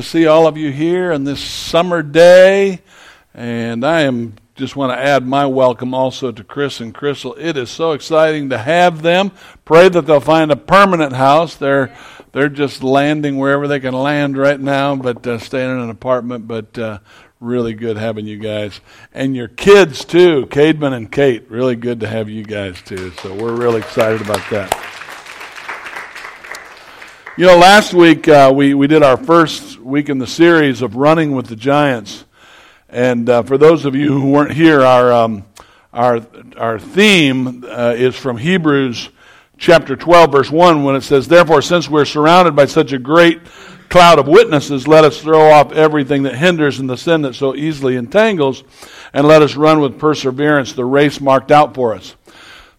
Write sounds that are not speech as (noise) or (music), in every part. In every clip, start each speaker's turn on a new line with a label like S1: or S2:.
S1: to see all of you here on this summer day. And I am just want to add my welcome also to Chris and Crystal. It is so exciting to have them. Pray that they'll find a permanent house. They're they're just landing wherever they can land right now, but uh, staying in an apartment. But uh, really good having you guys and your kids too, Cademan and Kate. Really good to have you guys too. So we're really excited about that. You know, last week uh, we, we did our first week in the series of running with the giants. And uh, for those of you who weren't here, our, um, our, our theme uh, is from Hebrews chapter 12, verse 1, when it says, Therefore, since we're surrounded by such a great cloud of witnesses, let us throw off everything that hinders and the sin that so easily entangles, and let us run with perseverance the race marked out for us.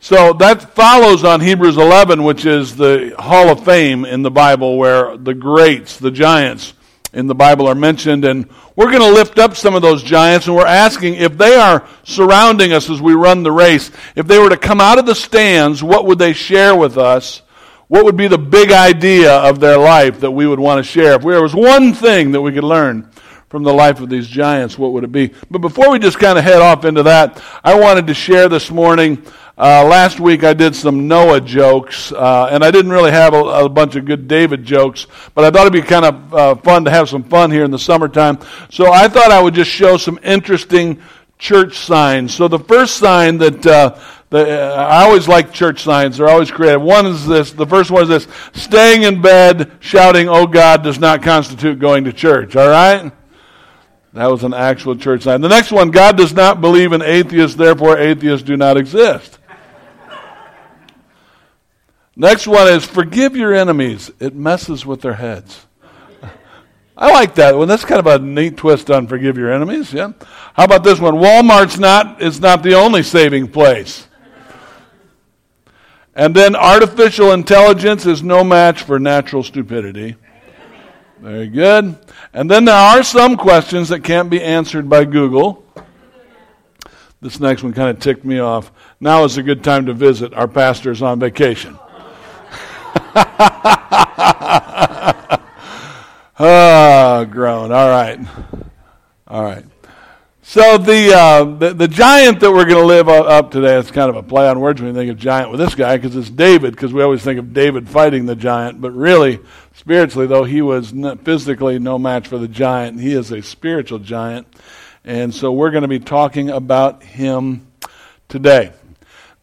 S1: So that follows on Hebrews 11, which is the Hall of Fame in the Bible where the greats, the giants in the Bible are mentioned. And we're going to lift up some of those giants and we're asking if they are surrounding us as we run the race, if they were to come out of the stands, what would they share with us? What would be the big idea of their life that we would want to share? If there was one thing that we could learn from the life of these giants, what would it be? But before we just kind of head off into that, I wanted to share this morning uh, last week I did some Noah jokes, uh, and I didn't really have a, a, bunch of good David jokes, but I thought it'd be kind of uh, fun to have some fun here in the summertime. So I thought I would just show some interesting church signs. So the first sign that uh, the, uh, I always like church signs; they're always creative. One is this. The first one is this: staying in bed, shouting "Oh God" does not constitute going to church. All right. That was an actual church sign. The next one, God does not believe in atheists, therefore atheists do not exist. Next one is forgive your enemies. It messes with their heads. I like that one. That's kind of a neat twist on forgive your enemies. Yeah. How about this one? Walmart's not is not the only saving place. And then artificial intelligence is no match for natural stupidity. Very good. And then there are some questions that can't be answered by Google. This next one kind of ticked me off. Now is a good time to visit. Our pastor's on vacation. oh, (laughs) groan. All right. All right. So the, uh, the, the giant that we're going to live up today, it's kind of a play on words when you think of giant with this guy because it's David, because we always think of David fighting the giant, but really, spiritually, though, he was physically no match for the giant. He is a spiritual giant. And so we're going to be talking about him today.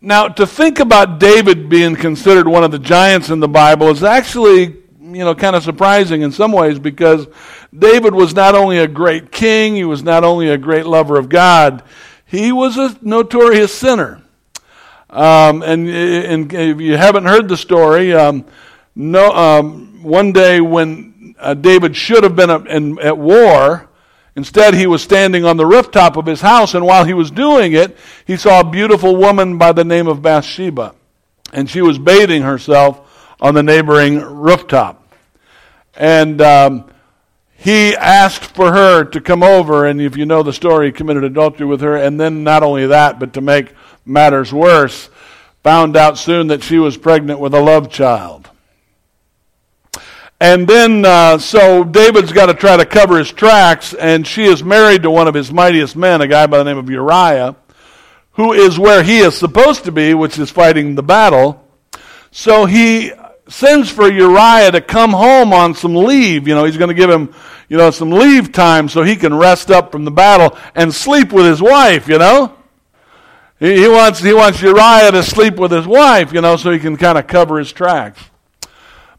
S1: Now, to think about David being considered one of the giants in the Bible is actually, you know, kind of surprising in some ways because David was not only a great king, he was not only a great lover of God, he was a notorious sinner. Um, and, and, if you haven't heard the story, um, no, um, one day when uh, David should have been in, at war, Instead, he was standing on the rooftop of his house, and while he was doing it, he saw a beautiful woman by the name of Bathsheba. And she was bathing herself on the neighboring rooftop. And um, he asked for her to come over, and if you know the story, he committed adultery with her. And then, not only that, but to make matters worse, found out soon that she was pregnant with a love child. And then, uh, so David's got to try to cover his tracks, and she is married to one of his mightiest men, a guy by the name of Uriah, who is where he is supposed to be, which is fighting the battle. So he sends for Uriah to come home on some leave. You know, he's going to give him, you know, some leave time so he can rest up from the battle and sleep with his wife, you know? He, he wants, he wants Uriah to sleep with his wife, you know, so he can kind of cover his tracks.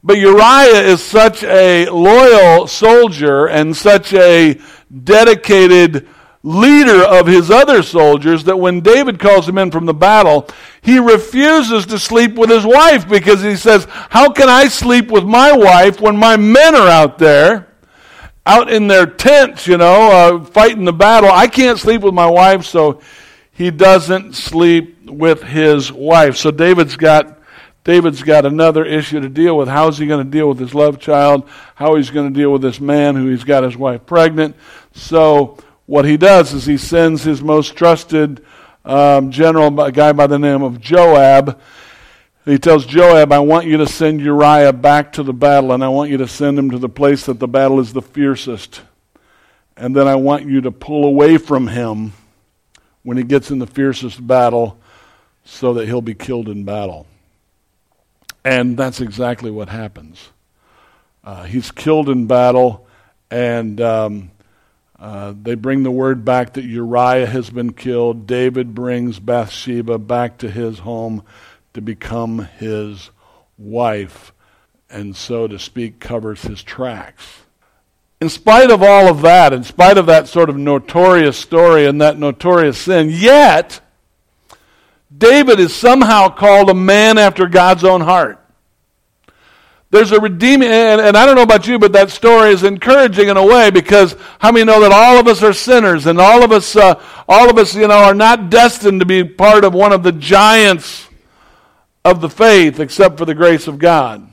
S1: But Uriah is such a loyal soldier and such a dedicated leader of his other soldiers that when David calls him in from the battle, he refuses to sleep with his wife because he says, How can I sleep with my wife when my men are out there? Out in their tents, you know, uh, fighting the battle. I can't sleep with my wife, so he doesn't sleep with his wife. So David's got David's got another issue to deal with. How is he going to deal with his love child? How he's going to deal with this man who he's got his wife pregnant. So what he does is he sends his most trusted um, general, a guy by the name of Joab. he tells Joab, I want you to send Uriah back to the battle, and I want you to send him to the place that the battle is the fiercest. And then I want you to pull away from him when he gets in the fiercest battle so that he'll be killed in battle. And that's exactly what happens. Uh, he's killed in battle, and um, uh, they bring the word back that Uriah has been killed. David brings Bathsheba back to his home to become his wife, and so to speak, covers his tracks. In spite of all of that, in spite of that sort of notorious story and that notorious sin, yet, David is somehow called a man after God's own heart. There's a redeeming, and, and, I don't know about you, but that story is encouraging in a way because how many know that all of us are sinners and all of us, uh, all of us, you know, are not destined to be part of one of the giants of the faith except for the grace of God.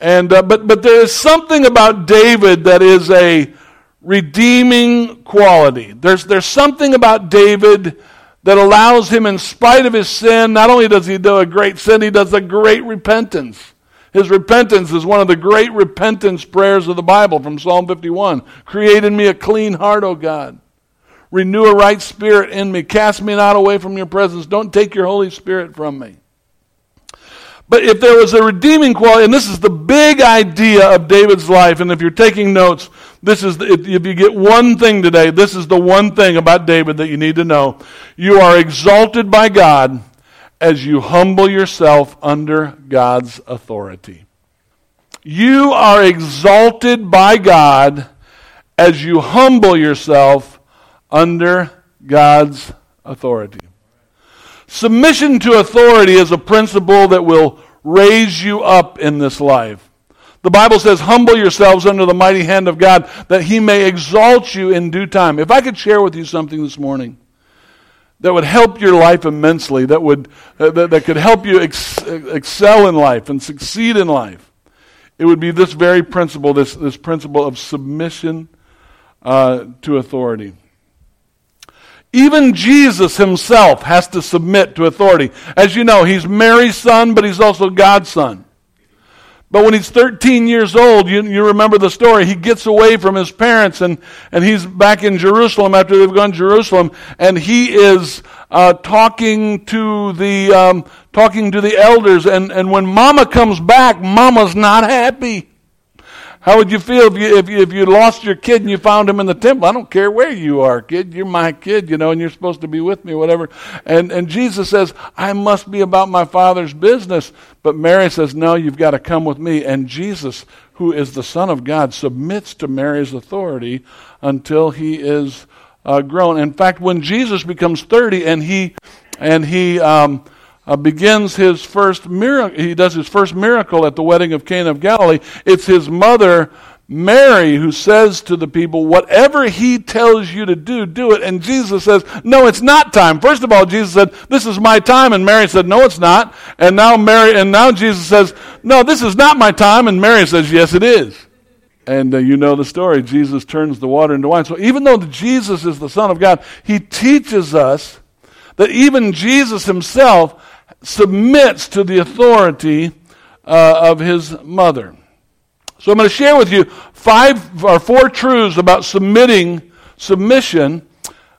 S1: And, uh, but, but there is something about David that is a redeeming quality. There's, there's something about David that allows him, in spite of his sin, not only does he do a great sin, he does a great repentance. His repentance is one of the great repentance prayers of the Bible from Psalm 51. Create in me a clean heart, O God. Renew a right spirit in me. Cast me not away from your presence. Don't take your Holy Spirit from me. But if there was a redeeming quality, and this is the big idea of David's life, and if you're taking notes, this is the, if, if you get one thing today, this is the one thing about David that you need to know. You are exalted by God as you humble yourself under God's authority. You are exalted by God as you humble yourself under God's authority. Submission to authority is a principle that will raise you up in this life. The Bible says, Humble yourselves under the mighty hand of God, that he may exalt you in due time. If I could share with you something this morning that would help your life immensely, that, would, that, that could help you ex- excel in life and succeed in life, it would be this very principle, this, this principle of submission uh, to authority. Even Jesus himself has to submit to authority. As you know, he's Mary's son, but he's also God's son. But when he's 13 years old, you, you remember the story, he gets away from his parents and, and he's back in Jerusalem after they've gone to Jerusalem, and he is uh, talking to the um, talking to the elders. And, and when Mama comes back, Mama's not happy. How would you feel if you, if you, if you lost your kid and you found him in the temple? I don't care where you are, kid. You're my kid, you know, and you're supposed to be with me, whatever. And, and Jesus says, I must be about my Father's business. But Mary says, No, you've got to come with me. And Jesus, who is the Son of God, submits to Mary's authority until he is uh, grown. In fact, when Jesus becomes 30 and he, and he, um, uh, begins his first miracle. He does his first miracle at the wedding of Cana of Galilee. It's his mother, Mary, who says to the people, Whatever he tells you to do, do it. And Jesus says, No, it's not time. First of all, Jesus said, This is my time. And Mary said, No, it's not. And now Mary, and now Jesus says, No, this is not my time. And Mary says, Yes, it is. And uh, you know the story. Jesus turns the water into wine. So even though Jesus is the Son of God, he teaches us that even Jesus himself submits to the authority uh, of his mother. So I'm going to share with you five or four truths about submitting, submission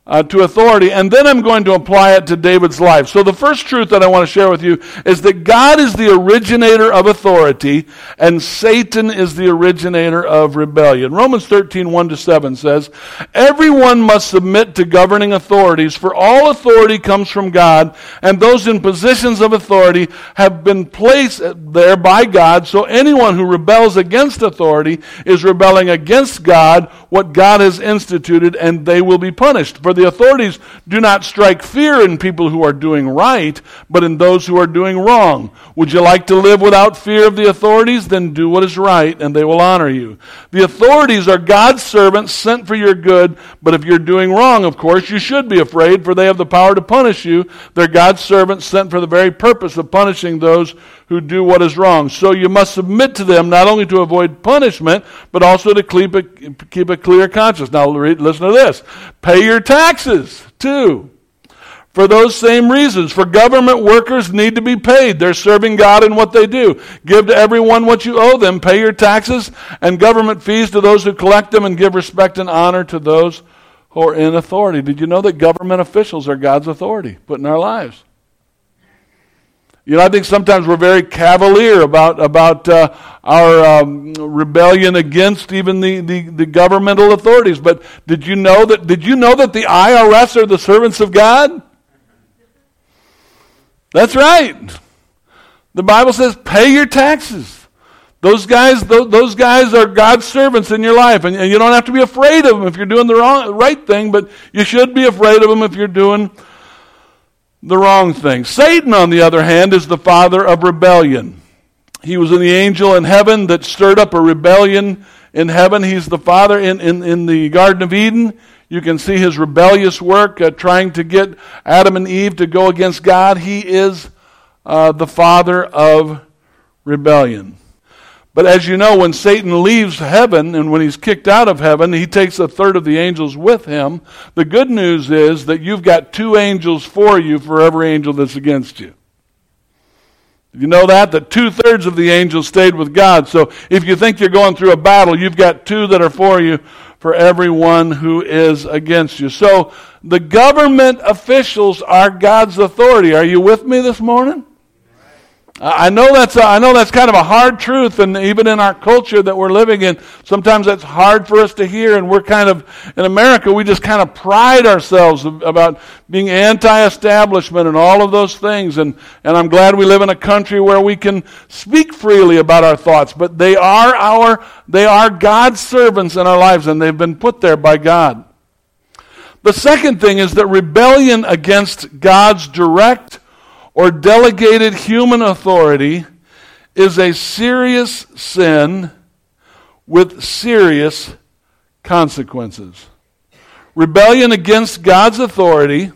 S1: uh, to authority, and then I'm going to apply it to David's life. So, the first truth that I want to share with you is that God is the originator of authority, and Satan is the originator of rebellion. Romans 13, 1 to 7 says, Everyone must submit to governing authorities, for all authority comes from God, and those in positions of authority have been placed there by God, so anyone who rebels against authority is rebelling against God, what God has instituted, and they will be punished. For the authorities do not strike fear in people who are doing right, but in those who are doing wrong. Would you like to live without fear of the authorities? Then do what is right, and they will honor you. The authorities are God's servants sent for your good, but if you're doing wrong, of course, you should be afraid, for they have the power to punish you. They're God's servants sent for the very purpose of punishing those who do what is wrong. So you must submit to them not only to avoid punishment, but also to keep a, keep a clear conscience. Now, listen to this. Pay your taxes, too. for those same reasons. For government workers need to be paid. They're serving God in what they do. Give to everyone what you owe them. Pay your taxes and government fees to those who collect them and give respect and honor to those who are in authority. Did you know that government officials are God's authority put in our lives? You know, I think sometimes we're very cavalier about about uh, our um, rebellion against even the, the, the, governmental authorities. But did you know that did you know that the IRS are the servants of God? That's right. The Bible says, "Pay your taxes." Those guys, those guys are God's servants in your life, and you don't have to be afraid of them if you're doing the wrong, right thing. But you should be afraid of them if you're doing the wrong thing. Satan, on the other hand, is the father of rebellion. He was an angel in heaven that stirred up a rebellion in heaven. He's the father in, in, in the Garden of Eden. You can see his rebellious work uh, trying to get Adam and Eve to go against God. He is uh, the father of rebellion. But as you know, when Satan leaves heaven and when he's kicked out of heaven, he takes a third of the angels with him. The good news is that you've got two angels for you for every angel that's against you. You know that? That two thirds of the angels stayed with God. So if you think you're going through a battle, you've got two that are for you for everyone who is against you. So the government officials are God's authority. Are you with me this morning? I know that's a, I know that's kind of a hard truth, and even in our culture that we're living in, sometimes that's hard for us to hear. And we're kind of in America, we just kind of pride ourselves about being anti-establishment and all of those things. And and I'm glad we live in a country where we can speak freely about our thoughts. But they are our they are God's servants in our lives, and they've been put there by God. The second thing is that rebellion against God's direct or delegated human authority is a serious sin with serious consequences. Rebellion against God's authority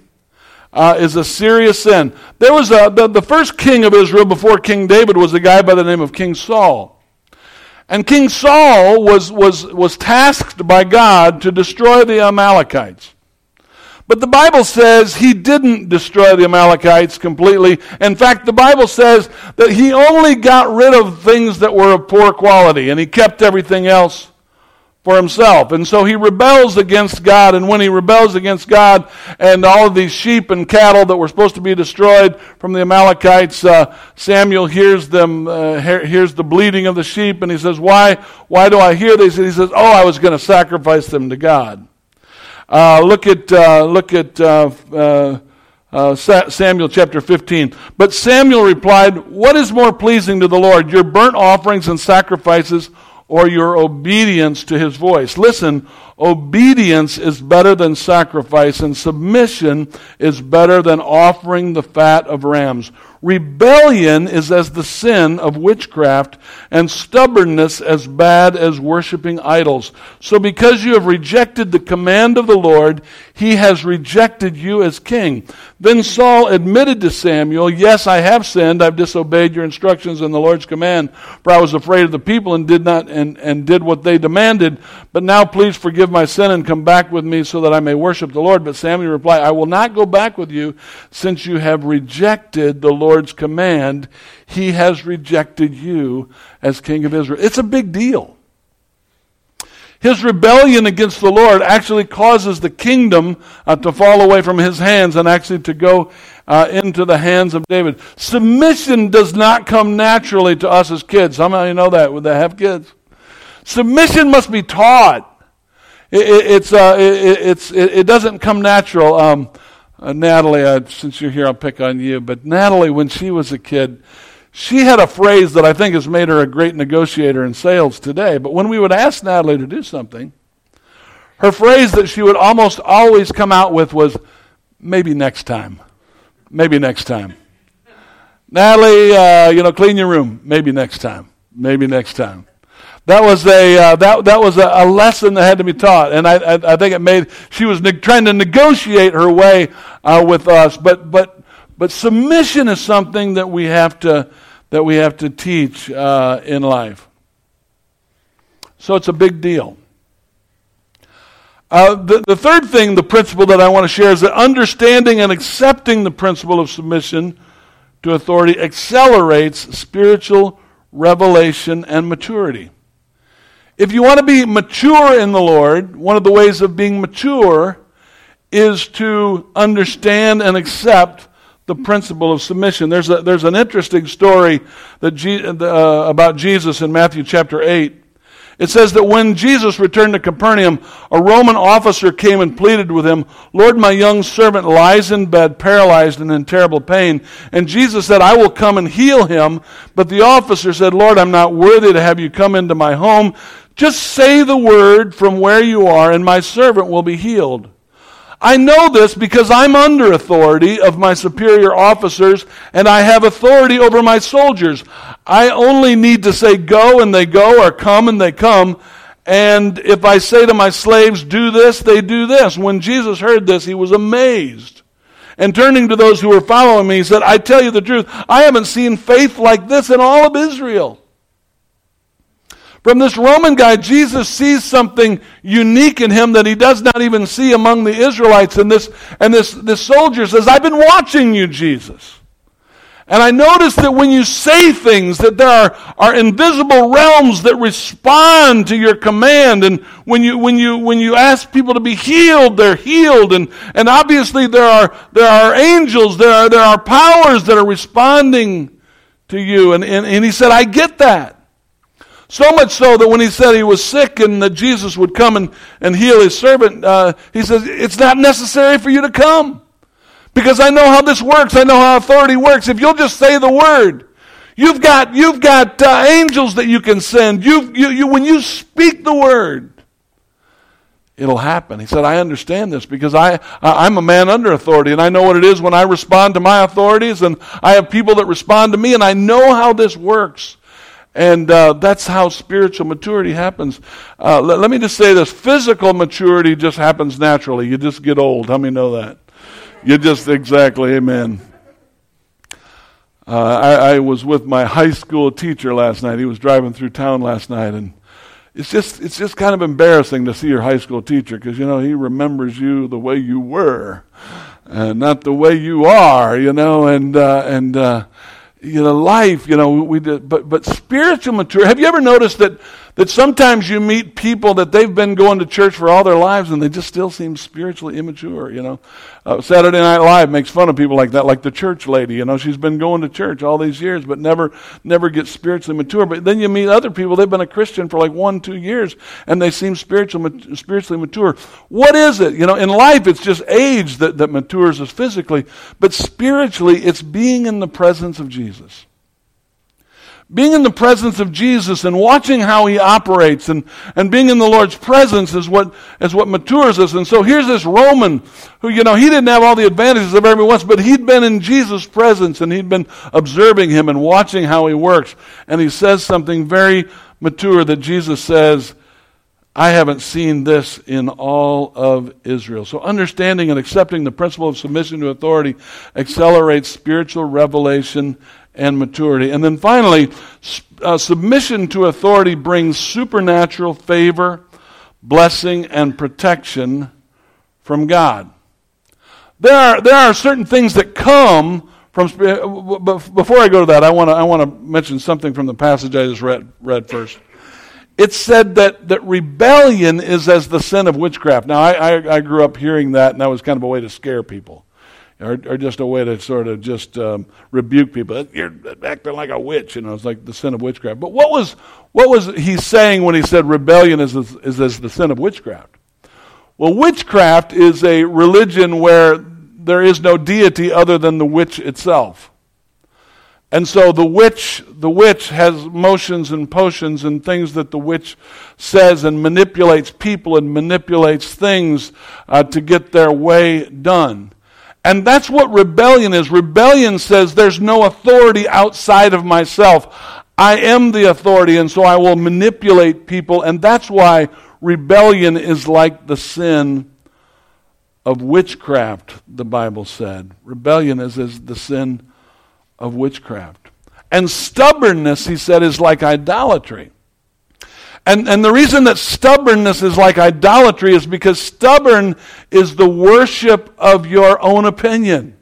S1: uh, is a serious sin. There was a, the, the first king of Israel before King David was a guy by the name of King Saul. And King Saul was, was, was tasked by God to destroy the Amalekites. But the Bible says he didn't destroy the Amalekites completely. In fact, the Bible says that he only got rid of things that were of poor quality and he kept everything else for himself. And so he rebels against God. And when he rebels against God and all of these sheep and cattle that were supposed to be destroyed from the Amalekites, uh, Samuel hears them, uh, hears the bleating of the sheep and he says, why, why do I hear this? And he says, oh, I was going to sacrifice them to God. Uh, look at, uh, look at uh, uh, uh Samuel chapter 15. But Samuel replied, What is more pleasing to the Lord, your burnt offerings and sacrifices, or your obedience to his voice? Listen, obedience is better than sacrifice, and submission is better than offering the fat of rams. Rebellion is as the sin of witchcraft, and stubbornness as bad as worshiping idols. So, because you have rejected the command of the Lord, he has rejected you as king. Then Saul admitted to Samuel, Yes, I have sinned. I've disobeyed your instructions and the Lord's command, for I was afraid of the people and did not and, and did what they demanded. But now please forgive my sin and come back with me so that I may worship the Lord. But Samuel replied, I will not go back with you since you have rejected the Lord's command, he has rejected you as king of Israel. It's a big deal. His rebellion against the Lord actually causes the kingdom uh, to fall away from his hands and actually to go uh, into the hands of David. Submission does not come naturally to us as kids. Some of you know that when they have kids. Submission must be taught. It, it, it's, uh, it, it's, it, doesn't come natural. Um, uh, Natalie, since you're here, I'll pick on you. But Natalie, when she was a kid, she had a phrase that I think has made her a great negotiator in sales today. But when we would ask Natalie to do something, her phrase that she would almost always come out with was, maybe next time. Maybe next time. Natalie, uh, you know, clean your room. Maybe next time. Maybe next time. That was a uh, that that was a, a, lesson that had to be taught, and I I, I think it made she was ne- trying to negotiate her way uh, with us. But but but submission is something that we have to that we have to teach uh, in life. So it's a big deal. Uh, the, the third thing, the principle that I want to share is that understanding and accepting the principle of submission to authority accelerates spiritual revelation and maturity. If you want to be mature in the Lord, one of the ways of being mature is to understand and accept the principle of submission. There's, a, there's an interesting story that Je- uh, about Jesus in Matthew chapter 8. It says that when Jesus returned to Capernaum, a Roman officer came and pleaded with him, Lord, my young servant lies in bed, paralyzed and in terrible pain. And Jesus said, I will come and heal him. But the officer said, Lord, I'm not worthy to have you come into my home. Just say the word from where you are, and my servant will be healed. I know this because I'm under authority of my superior officers and I have authority over my soldiers. I only need to say go and they go or come and they come. And if I say to my slaves, do this, they do this. When Jesus heard this, he was amazed. And turning to those who were following me, he said, I tell you the truth, I haven't seen faith like this in all of Israel. From this Roman guy, Jesus sees something unique in him that he does not even see among the Israelites. And this, and this, this soldier says, I've been watching you, Jesus. And I notice that when you say things, that there are, are invisible realms that respond to your command. And when you, when you, when you ask people to be healed, they're healed. And, and obviously there are, there are angels, there are, there are powers that are responding to you. And, and, and he said, I get that. So much so that when he said he was sick and that Jesus would come and, and heal his servant, uh, he says, It's not necessary for you to come. Because I know how this works. I know how authority works. If you'll just say the word, you've got, you've got uh, angels that you can send. You've, you, you, when you speak the word, it'll happen. He said, I understand this because I, I'm a man under authority and I know what it is when I respond to my authorities and I have people that respond to me and I know how this works. And uh, that's how spiritual maturity happens. Uh, let, let, me just say this physical maturity just happens naturally. You just get old. How many know that? You just, exactly, amen. Uh, I, I, was with my high school teacher last night. He was driving through town last night, and it's just, it's just kind of embarrassing to see your high school teacher because, you know, he remembers you the way you were, and not the way you are, you know, and, uh, and, uh, you know, life, you know, we did, but, but spiritual maturity. Have you ever noticed that that sometimes you meet people that they've been going to church for all their lives and they just still seem spiritually immature, you know. Uh, Saturday Night Live makes fun of people like that, like the church lady, you know, she's been going to church all these years but never never gets spiritually mature. But then you meet other people, they've been a Christian for like one, two years and they seem spiritual, spiritually mature. What is it? You know, in life it's just age that, that matures us physically, but spiritually it's being in the presence of Jesus being in the presence of Jesus and watching how he operates and, and being in the Lord's presence is what, is what matures us. And so here's this Roman who, you know, he didn't have all the advantages of everyone else, but he'd been in Jesus' presence and he'd been observing him and watching how he works. And he says something very mature that Jesus says, I haven't seen this in all of Israel. So understanding and accepting the principle of submission to authority accelerates spiritual revelation and maturity. And then finally, uh, submission to authority brings supernatural favor, blessing, and protection from God. There are, there are certain things that come from. Before I go to that, I want to I want to mention something from the passage I just read, read first. It said that, that rebellion is as the sin of witchcraft. Now, I, I, I grew up hearing that, and that was kind of a way to scare people or, or just a way to sort of just um, rebuke people. You're acting like a witch, you know. It's like the sin of witchcraft. But what was what was he saying when he said rebellion is is, is the sin of witchcraft? Well, witchcraft is a religion where there is no deity other than the witch itself. And so the witch, the witch has motions and potions and things that the witch says and manipulates people and manipulates things uh, to get their way done. And that's what rebellion is. Rebellion says there's no authority outside of myself. I am the authority, and so I will manipulate people. And that's why rebellion is like the sin of witchcraft, the Bible said. Rebellion is, is the sin of witchcraft. And stubbornness, he said, is like idolatry. And, and the reason that stubbornness is like idolatry is because stubborn is the worship of your own opinion.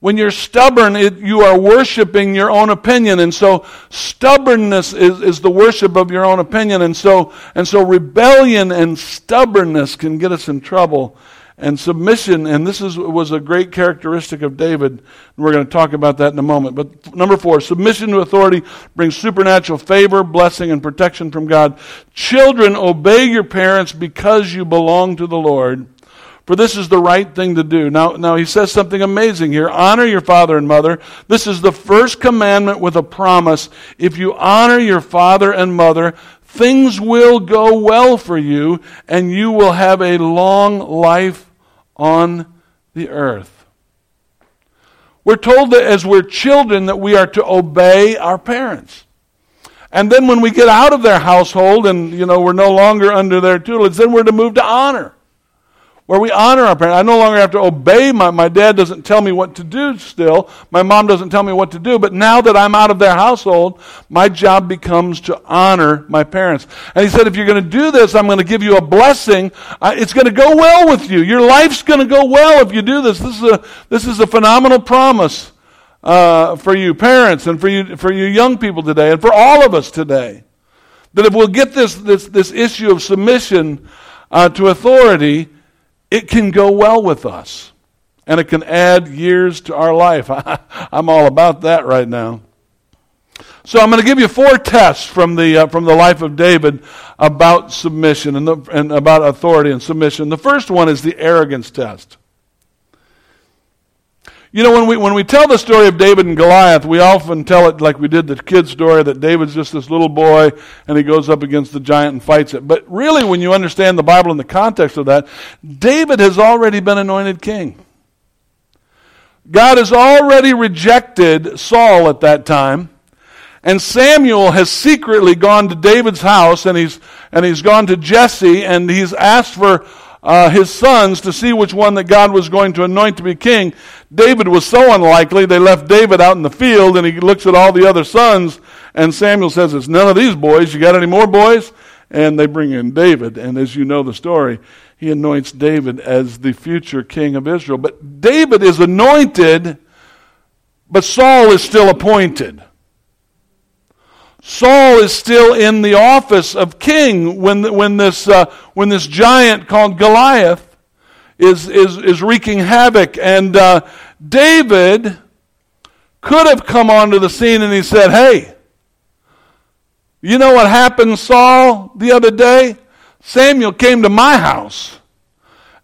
S1: When you're stubborn, it, you are worshiping your own opinion. And so stubbornness is, is the worship of your own opinion. And so, and so rebellion and stubbornness can get us in trouble. And submission, and this is, was a great characteristic of David. And we're going to talk about that in a moment. But number four, submission to authority brings supernatural favor, blessing, and protection from God. Children, obey your parents because you belong to the Lord for this is the right thing to do. Now, now he says something amazing here. Honor your father and mother. This is the first commandment with a promise. If you honor your father and mother, things will go well for you, and you will have a long life on the earth. We're told that as we're children that we are to obey our parents. And then when we get out of their household and you know we're no longer under their tutelage, then we're to move to honor where we honor our parents. I no longer have to obey my, my dad doesn't tell me what to do still. My mom doesn't tell me what to do. But now that I'm out of their household, my job becomes to honor my parents. And he said, if you're going to do this, I'm going to give you a blessing. It's going to go well with you. Your life's going to go well if you do this. This is a, this is a phenomenal promise uh, for you parents and for you, for you young people today and for all of us today. That if we'll get this, this, this issue of submission uh, to authority, it can go well with us and it can add years to our life. (laughs) I'm all about that right now. So I'm going to give you four tests from the uh, from the life of David about submission and, the, and about authority and submission. The first one is the arrogance test. You know, when we, when we tell the story of David and Goliath, we often tell it like we did the kid story that David's just this little boy and he goes up against the giant and fights it. But really, when you understand the Bible in the context of that, David has already been anointed king. God has already rejected Saul at that time. And Samuel has secretly gone to David's house and he's, and he's gone to Jesse and he's asked for uh, his sons to see which one that God was going to anoint to be king. David was so unlikely, they left David out in the field, and he looks at all the other sons, and Samuel says, It's none of these boys. You got any more boys? And they bring in David, and as you know the story, he anoints David as the future king of Israel. But David is anointed, but Saul is still appointed. Saul is still in the office of king when, when, this, uh, when this giant called Goliath is, is, is wreaking havoc. And uh, David could have come onto the scene and he said, Hey, you know what happened, Saul, the other day? Samuel came to my house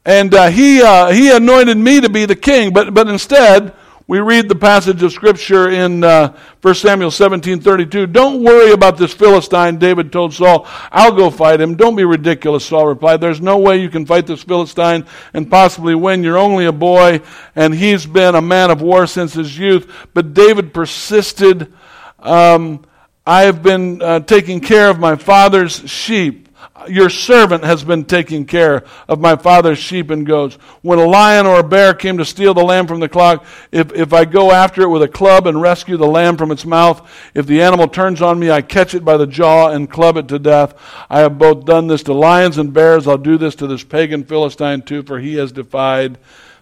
S1: and uh, he, uh, he anointed me to be the king. But, but instead, we read the passage of Scripture in uh, 1 Samuel 17 32. Don't worry about this Philistine, David told Saul. I'll go fight him. Don't be ridiculous, Saul replied. There's no way you can fight this Philistine and possibly win. You're only a boy, and he's been a man of war since his youth. But David persisted. Um, I have been uh, taking care of my father's sheep your servant has been taking care of my father's sheep and goats. When a lion or a bear came to steal the lamb from the flock, if, if I go after it with a club and rescue the lamb from its mouth, if the animal turns on me, I catch it by the jaw and club it to death. I have both done this to lions and bears. I'll do this to this pagan Philistine too, for he has defied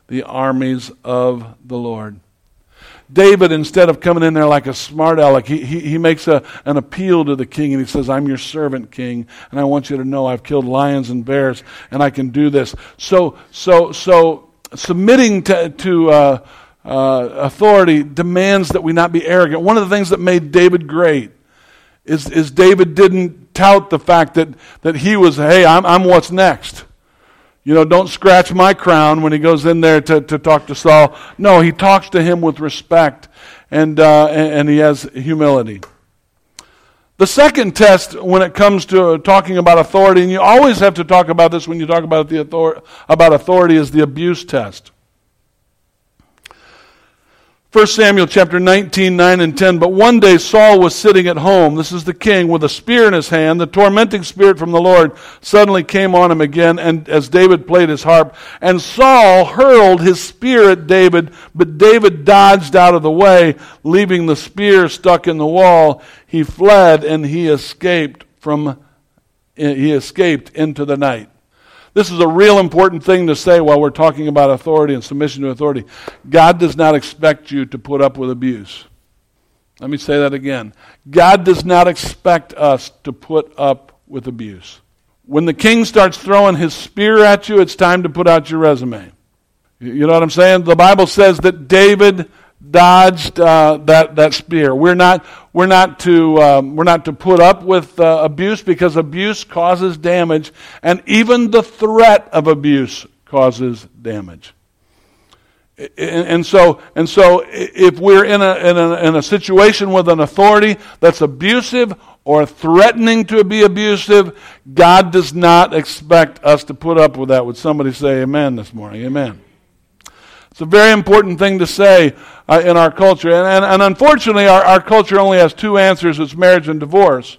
S1: the armies of the Lord. David, instead of coming in there like a smart aleck, he, he, he makes a, an appeal to the king and he says, I'm your servant, king, and I want you to know I've killed lions and bears and I can do this. So, so, so submitting to, to uh, uh, authority demands that we not be arrogant. One of the things that made David great is, is David didn't tout the fact that, that he was, hey, I'm, I'm what's next. You know, don't scratch my crown when he goes in there to, to talk to Saul. No, he talks to him with respect and, uh, and, and he has humility. The second test when it comes to talking about authority, and you always have to talk about this when you talk about, the author- about authority, is the abuse test. 1 Samuel chapter 19, 9 and 10. But one day Saul was sitting at home. This is the king with a spear in his hand. The tormenting spirit from the Lord suddenly came on him again, and as David played his harp. And Saul hurled his spear at David, but David dodged out of the way, leaving the spear stuck in the wall. He fled and he escaped from he escaped into the night. This is a real important thing to say while we're talking about authority and submission to authority. God does not expect you to put up with abuse. Let me say that again. God does not expect us to put up with abuse. When the king starts throwing his spear at you, it's time to put out your resume. You know what I'm saying? The Bible says that David dodged uh, that that spear. We're not we're not to um, we're not to put up with uh, abuse because abuse causes damage, and even the threat of abuse causes damage. And, and so and so, if we're in a, in a in a situation with an authority that's abusive or threatening to be abusive, God does not expect us to put up with that. Would somebody say Amen this morning? Amen. It's a very important thing to say uh, in our culture. And, and, and unfortunately, our, our culture only has two answers it's marriage and divorce.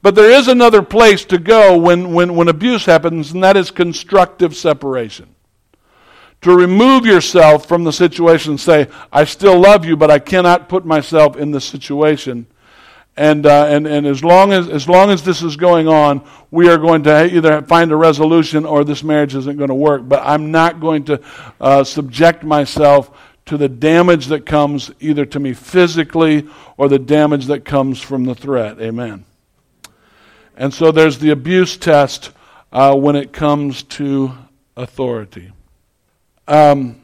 S1: But there is another place to go when, when, when abuse happens, and that is constructive separation. To remove yourself from the situation and say, I still love you, but I cannot put myself in this situation and, uh, and, and as, long as, as long as this is going on, we are going to either find a resolution or this marriage isn't going to work. But I'm not going to uh, subject myself to the damage that comes either to me physically or the damage that comes from the threat. Amen. And so there's the abuse test uh, when it comes to authority. Um,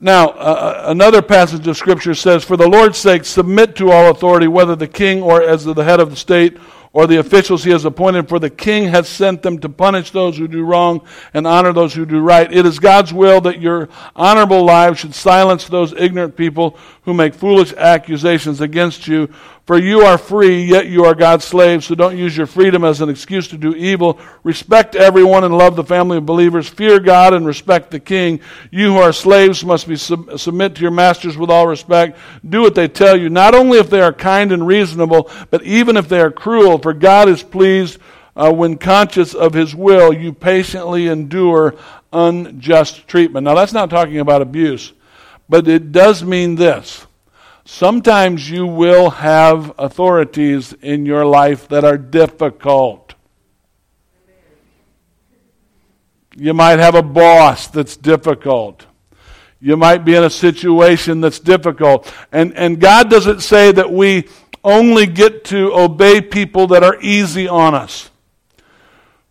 S1: now, uh, uh, another passage of Scripture says, For the Lord's sake, submit to all authority, whether the king or as the head of the state or the officials he has appointed, for the king has sent them to punish those who do wrong and honor those who do right. It is God's will that your honorable lives should silence those ignorant people who make foolish accusations against you. For you are free, yet you are God's slaves, so don't use your freedom as an excuse to do evil. Respect everyone and love the family of believers. Fear God and respect the king. You who are slaves must be sub- submit to your masters with all respect. Do what they tell you, not only if they are kind and reasonable, but even if they are cruel. For God is pleased uh, when conscious of his will, you patiently endure unjust treatment. Now, that's not talking about abuse, but it does mean this Sometimes you will have authorities in your life that are difficult. You might have a boss that's difficult. You might be in a situation that's difficult. And, and God doesn't say that we only get to obey people that are easy on us.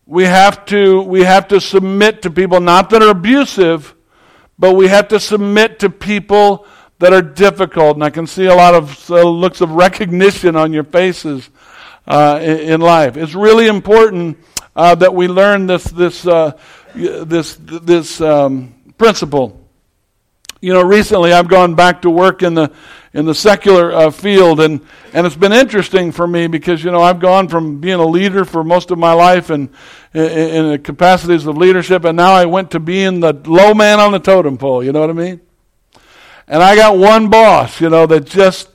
S1: We have to, we have to submit to people, not that are abusive, but we have to submit to people that are difficult, and I can see a lot of uh, looks of recognition on your faces uh, in, in, life. It's really important uh, that we learn this this uh, this this um, principle. You know, recently I've gone back to work in the in the secular uh, field, and and it's been interesting for me because you know I've gone from being a leader for most of my life and in, in the capacities of leadership, and now I went to being the low man on the totem pole. You know what I mean? And I got one boss, you know, that just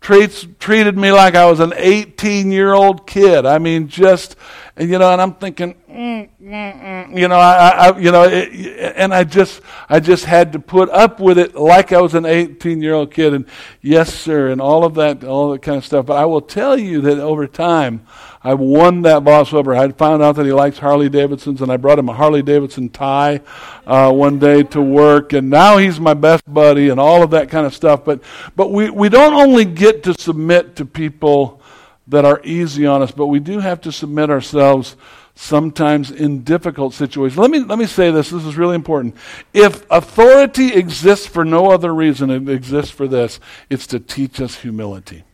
S1: treats treated me like I was an 18 year old kid. I mean, just you know, and I'm thinking, mm, mm, mm, you know, I, I you know, it, and I just I just had to put up with it like I was an 18 year old kid, and yes, sir, and all of that, all that kind of stuff. But I will tell you that over time, I won that boss over. I found out that he likes Harley Davidsons, and I brought him a Harley Davidson tie uh, one day to work, and now he's my best buddy, and all of that kind of stuff. But but we we don't only get to submit to people that are easy on us, but we do have to submit ourselves sometimes in difficult situations. Let me let me say this. This is really important. If authority exists for no other reason, it exists for this. It's to teach us humility.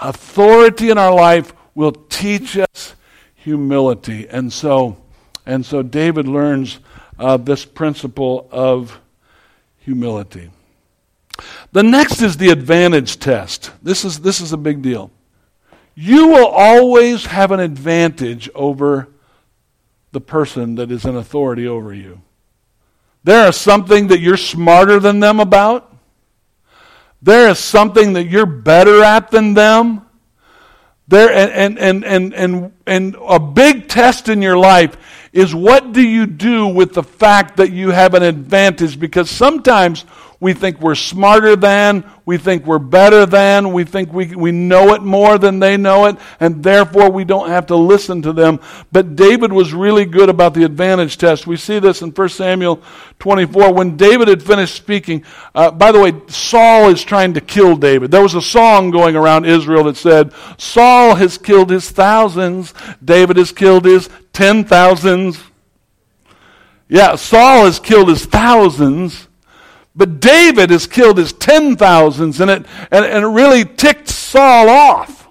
S1: Authority in our life will teach us humility. And so, and so David learns uh, this principle of humility. The next is the advantage test. This is, this is a big deal. You will always have an advantage over the person that is in authority over you. There is something that you're smarter than them about. There is something that you're better at than them. There, and, and, and, and, and a big test in your life is what do you do with the fact that you have an advantage? Because sometimes We think we're smarter than. We think we're better than. We think we, we know it more than they know it, and therefore we don't have to listen to them. But David was really good about the advantage test. We see this in 1 Samuel 24. When David had finished speaking, uh, by the way, Saul is trying to kill David. There was a song going around Israel that said, Saul has killed his thousands, David has killed his ten thousands. Yeah, Saul has killed his thousands, but David has killed his ten thousands, and it, and, and it really ticked Saul off.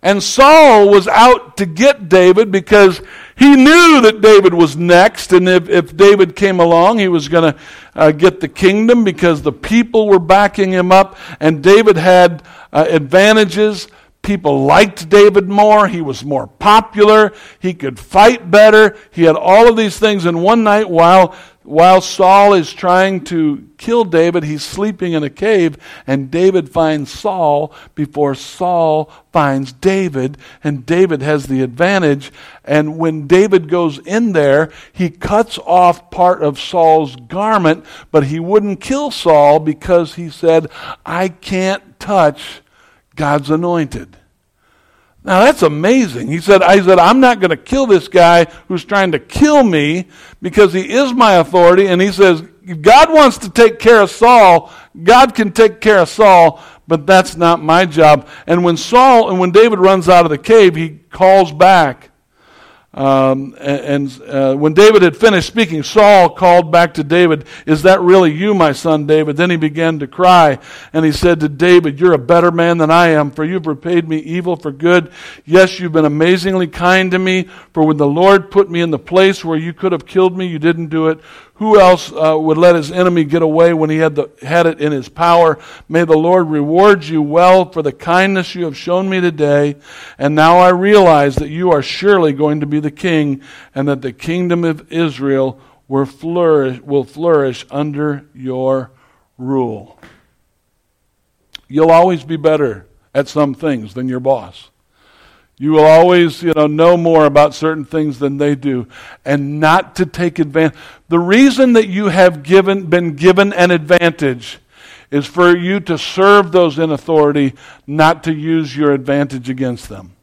S1: And Saul was out to get David because he knew that David was next, and if, if David came along, he was going to uh, get the kingdom because the people were backing him up, and David had uh, advantages People liked David more. He was more popular. He could fight better. He had all of these things. And one night, while, while Saul is trying to kill David, he's sleeping in a cave, and David finds Saul before Saul finds David, and David has the advantage. And when David goes in there, he cuts off part of Saul's garment, but he wouldn't kill Saul because he said, I can't touch God's anointed. Now that's amazing. He said, I said, I'm not going to kill this guy who's trying to kill me because he is my authority. And he says, God wants to take care of Saul. God can take care of Saul, but that's not my job. And when Saul, and when David runs out of the cave, he calls back um, and, uh, when David had finished speaking, Saul called back to David, Is that really you, my son David? Then he began to cry, and he said to David, You're a better man than I am, for you've repaid me evil for good. Yes, you've been amazingly kind to me, for when the Lord put me in the place where you could have killed me, you didn't do it. Who else uh, would let his enemy get away when he had, the, had it in his power? May the Lord reward you well for the kindness you have shown me today. And now I realize that you are surely going to be the king, and that the kingdom of Israel will flourish, will flourish under your rule. You'll always be better at some things than your boss. You will always, you know, know more about certain things than they do, and not to take advantage. The reason that you have given, been given an advantage is for you to serve those in authority, not to use your advantage against them.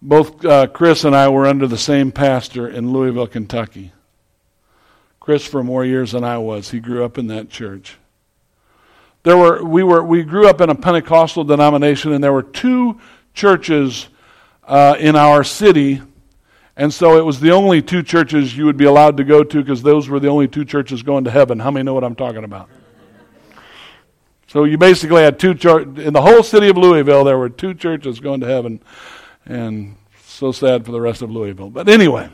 S1: Both uh, Chris and I were under the same pastor in Louisville, Kentucky. Chris for more years than I was. He grew up in that church. There were, we, were, we grew up in a Pentecostal denomination, and there were two churches uh, in our city. And so it was the only two churches you would be allowed to go to because those were the only two churches going to heaven. How many know what I'm talking about? So you basically had two churches. In the whole city of Louisville, there were two churches going to heaven. And so sad for the rest of Louisville. But anyway,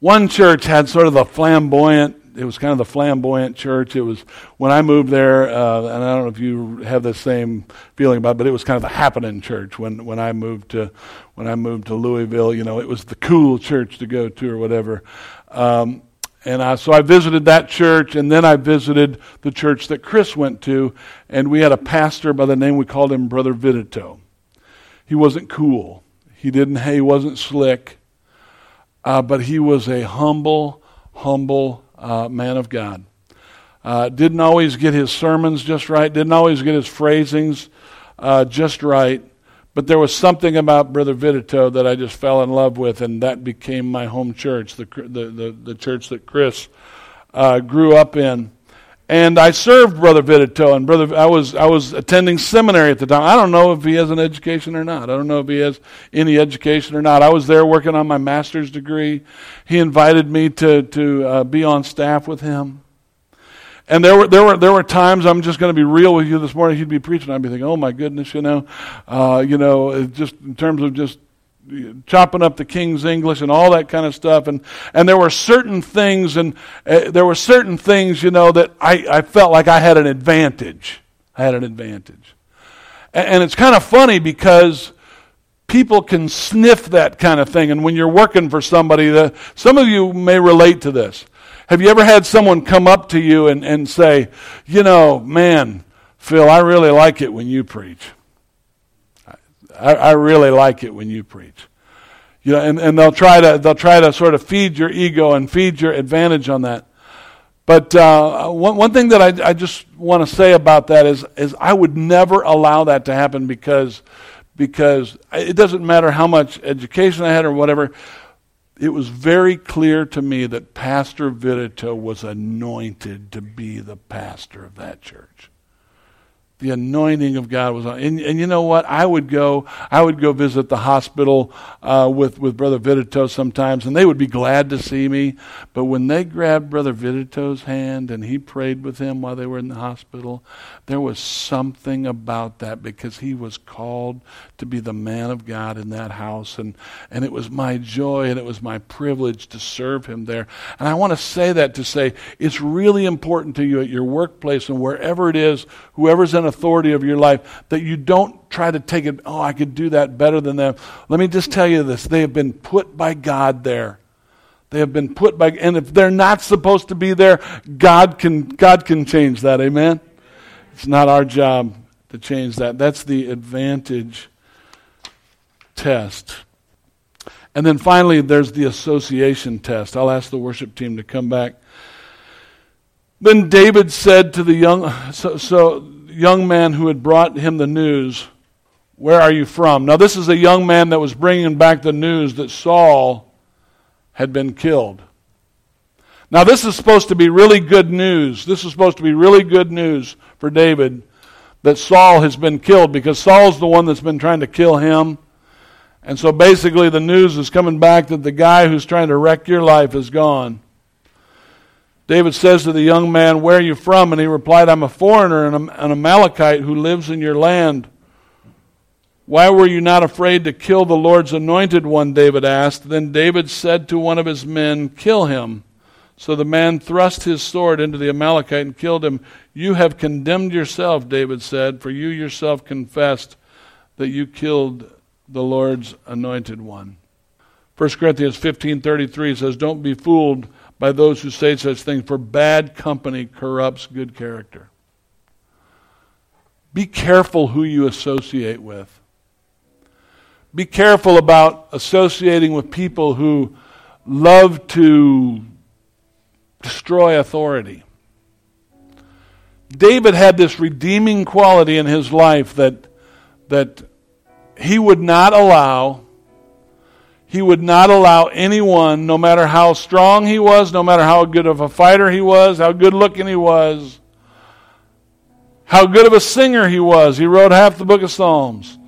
S1: one church had sort of the flamboyant it was kind of the flamboyant church. It was when I moved there, uh, and I don't know if you have the same feeling about, it, but it was kind of the happening church when when I moved to when I moved to Louisville. You know, it was the cool church to go to or whatever. Um, and I, so I visited that church, and then I visited the church that Chris went to, and we had a pastor by the name we called him Brother Vidito. He wasn't cool. He didn't. He wasn't slick, uh, but he was a humble, humble uh, man of God. Uh, didn't always get his sermons just right, didn't always get his phrasings uh, just right, but there was something about Brother Vidito that I just fell in love with, and that became my home church, the, the, the, the church that Chris uh, grew up in. And I served Brother Vidito, and Brother, I was I was attending seminary at the time. I don't know if he has an education or not. I don't know if he has any education or not. I was there working on my master's degree. He invited me to to uh, be on staff with him. And there were there were there were times I'm just going to be real with you this morning. He'd be preaching, I'd be thinking, "Oh my goodness, you know, uh, you know, just in terms of just chopping up the King's English and all that kind of stuff. And, and there were certain things, and uh, there were certain things, you know, that I, I felt like I had an advantage. I had an advantage. And, and it's kind of funny because people can sniff that kind of thing. And when you're working for somebody, the, some of you may relate to this. Have you ever had someone come up to you and, and say, you know, man, Phil, I really like it when you preach? I, I really like it when you preach. You know, and, and they'll try to they'll try to sort of feed your ego and feed your advantage on that. But uh, one, one thing that I, I just want to say about that is, is I would never allow that to happen because, because it doesn't matter how much education I had or whatever. It was very clear to me that Pastor Vidito was anointed to be the pastor of that church the anointing of God was on. And, and you know what? I would go. I would go visit the hospital uh, with with Brother Vidito sometimes, and they would be glad to see me. But when they grabbed Brother Vidito's hand and he prayed with him while they were in the hospital, there was something about that because he was called to be the man of God in that house, and and it was my joy and it was my privilege to serve him there. And I want to say that to say it's really important to you at your workplace and wherever it is, whoever's in authority of your life, that you don't try to take it, oh, I could do that better than them. Let me just tell you this they have been put by God there. They have been put by, and if they're not supposed to be there, God can, God can change that. Amen? It's not our job to change that. That's the advantage test. And then finally, there's the association test. I'll ask the worship team to come back. Then David said to the young, so, so young man who had brought him the news, Where are you from? Now, this is a young man that was bringing back the news that Saul had been killed. Now, this is supposed to be really good news. This is supposed to be really good news for David that Saul has been killed because Saul's the one that's been trying to kill him. And so basically, the news is coming back that the guy who's trying to wreck your life is gone. David says to the young man, Where are you from? And he replied, I'm a foreigner and an Amalekite who lives in your land. Why were you not afraid to kill the Lord's anointed one? David asked. Then David said to one of his men, Kill him. So the man thrust his sword into the Amalekite and killed him. You have condemned yourself, David said, for you yourself confessed that you killed the Lord's anointed one. 1 Corinthians 15:33 says, "Don't be fooled by those who say such things, for bad company corrupts good character. Be careful who you associate with. Be careful about associating with people who love to destroy authority. David had this redeeming quality in his life that, that he would not allow he would not allow anyone, no matter how strong he was, no matter how good of a fighter he was, how good looking he was, how good of a singer he was. He wrote half the book of Psalms.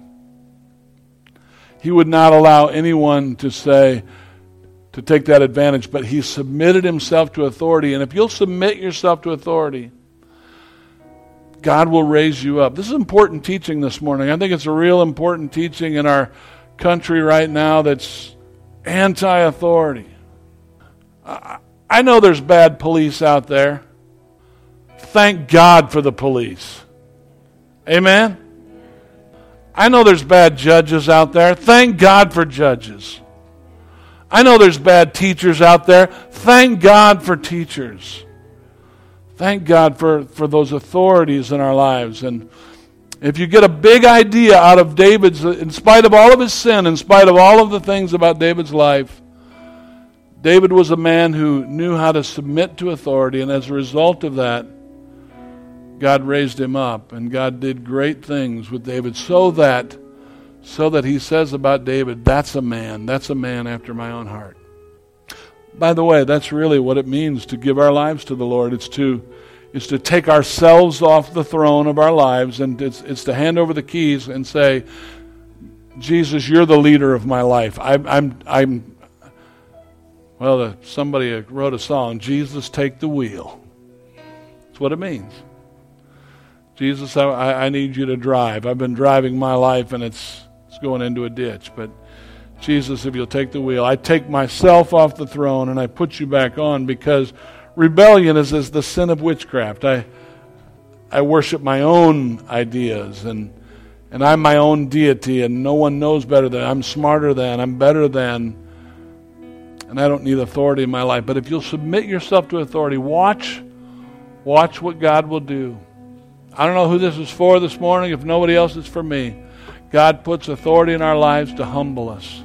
S1: He would not allow anyone to say, to take that advantage, but he submitted himself to authority. And if you'll submit yourself to authority, God will raise you up. This is important teaching this morning. I think it's a real important teaching in our country right now that's anti authority. I know there's bad police out there. Thank God for the police. Amen? I know there's bad judges out there. Thank God for judges. I know there's bad teachers out there. Thank God for teachers. Thank God for, for those authorities in our lives. And if you get a big idea out of David's, in spite of all of his sin, in spite of all of the things about David's life, David was a man who knew how to submit to authority, and as a result of that, God raised him up, and God did great things with David so that so that he says about David, that's a man, that's a man after my own heart. By the way, that's really what it means to give our lives to the Lord. It's to is to take ourselves off the throne of our lives and it's, it's to hand over the keys and say, Jesus, you're the leader of my life. I'm, I'm, I'm well, uh, somebody wrote a song, Jesus, take the wheel. That's what it means. Jesus, I, I need you to drive. I've been driving my life and it's, it's going into a ditch. But Jesus, if you'll take the wheel, I take myself off the throne and I put you back on because rebellion is, is the sin of witchcraft. I, I worship my own ideas and, and I'm my own deity and no one knows better than I'm smarter than, I'm better than, and I don't need authority in my life. But if you'll submit yourself to authority, watch, watch what God will do. I don't know who this is for this morning. If nobody else, it's for me. God puts authority in our lives to humble us